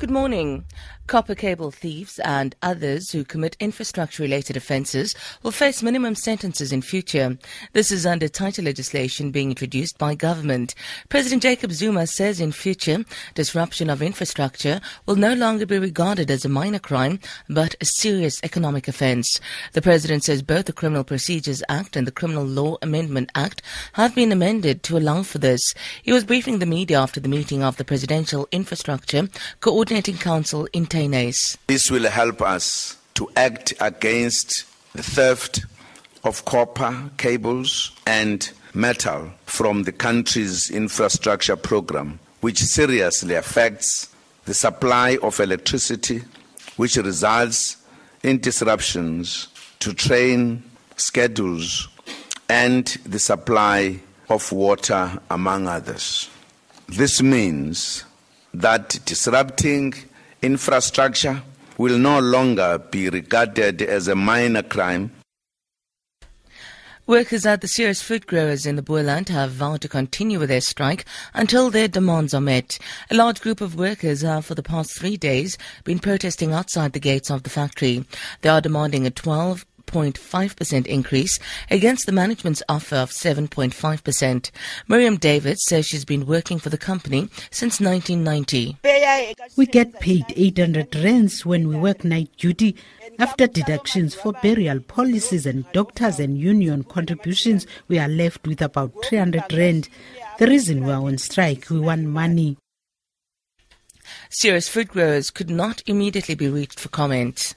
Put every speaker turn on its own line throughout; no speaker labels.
Good morning. Copper cable thieves and others who commit infrastructure related offences will face minimum sentences in future. This is under tighter legislation being introduced by government. President Jacob Zuma says in future, disruption of infrastructure will no longer be regarded as a minor crime, but a serious economic offence. The president says both the Criminal Procedures Act and the Criminal Law Amendment Act have been amended to allow for this. He was briefing the media after the meeting of the Presidential Infrastructure Coordinating Council in
this will help us to act against the theft of copper cables and metal from the country's infrastructure program, which seriously affects the supply of electricity, which results in disruptions to train schedules and the supply of water, among others. This means that disrupting infrastructure will no longer be regarded as a minor crime.
Workers at the Ceres fruit growers in the Boland have vowed to continue with their strike until their demands are met. A large group of workers have for the past three days been protesting outside the gates of the factory. They are demanding a 12 7.5% increase against the management's offer of 7.5%. Miriam David says she's been working for the company since 1990.
We get paid 800 rands when we work night duty. After deductions for burial policies and doctors and union contributions, we are left with about 300 rand. The reason we are on strike, we want money.
Ceres food growers could not immediately be reached for comment.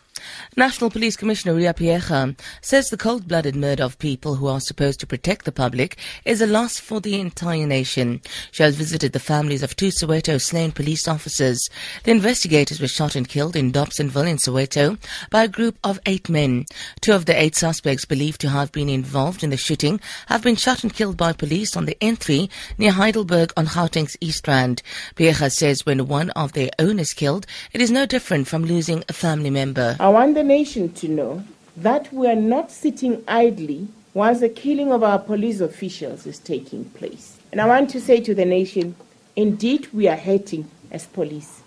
National Police Commissioner Riah Phiyega says the cold-blooded murder of people who are supposed to protect the public is a loss for the entire nation. She has visited the families of two Soweto slain police officers. The investigators were shot and killed in Dobsonville in Soweto by a group of eight men. Two of the eight suspects believed to have been involved in the shooting have been shot and killed by police on the N3 near Heidelberg on Gauteng's East Rand. Phiyega says when one of their own is killed, it is no different from losing a family member
want the nation to know that we are not sitting idly whilst the killing of our police officials is taking place. And I want to say to the nation, indeed, we are hurting as police.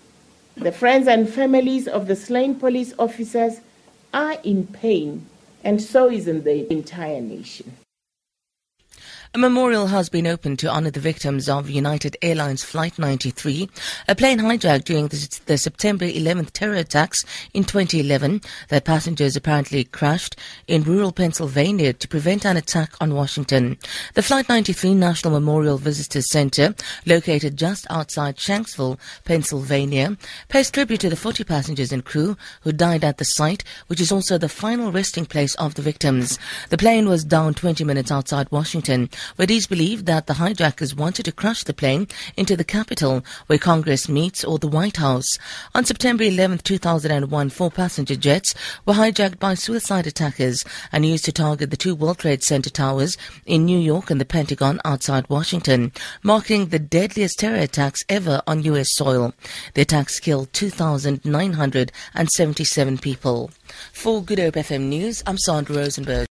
The friends and families of the slain police officers are in pain, and so is the entire nation.
A memorial has been opened to honor the victims of United Airlines Flight 93, a plane hijacked during the, the, September 11th terror attacks in 2011 that passengers apparently crashed in rural Pennsylvania to prevent an attack on Washington. The Flight 93 National Memorial Visitors Center, located just outside Shanksville, Pennsylvania, pays tribute to the 40 passengers and crew who died at the site, which is also the final resting place of the victims. The plane was down 20 minutes outside Washington where it is believed that the hijackers wanted to crash the plane into the Capitol, where Congress meets, or the White House. On September 11, 2001, four passenger jets were hijacked by suicide attackers and used to target the two World Trade Center towers in New York and the Pentagon outside Washington, marking the deadliest terror attacks ever on U.S. soil. The attacks killed 2,977 people. For Good Hope FM News, I'm Sandra Rosenberg.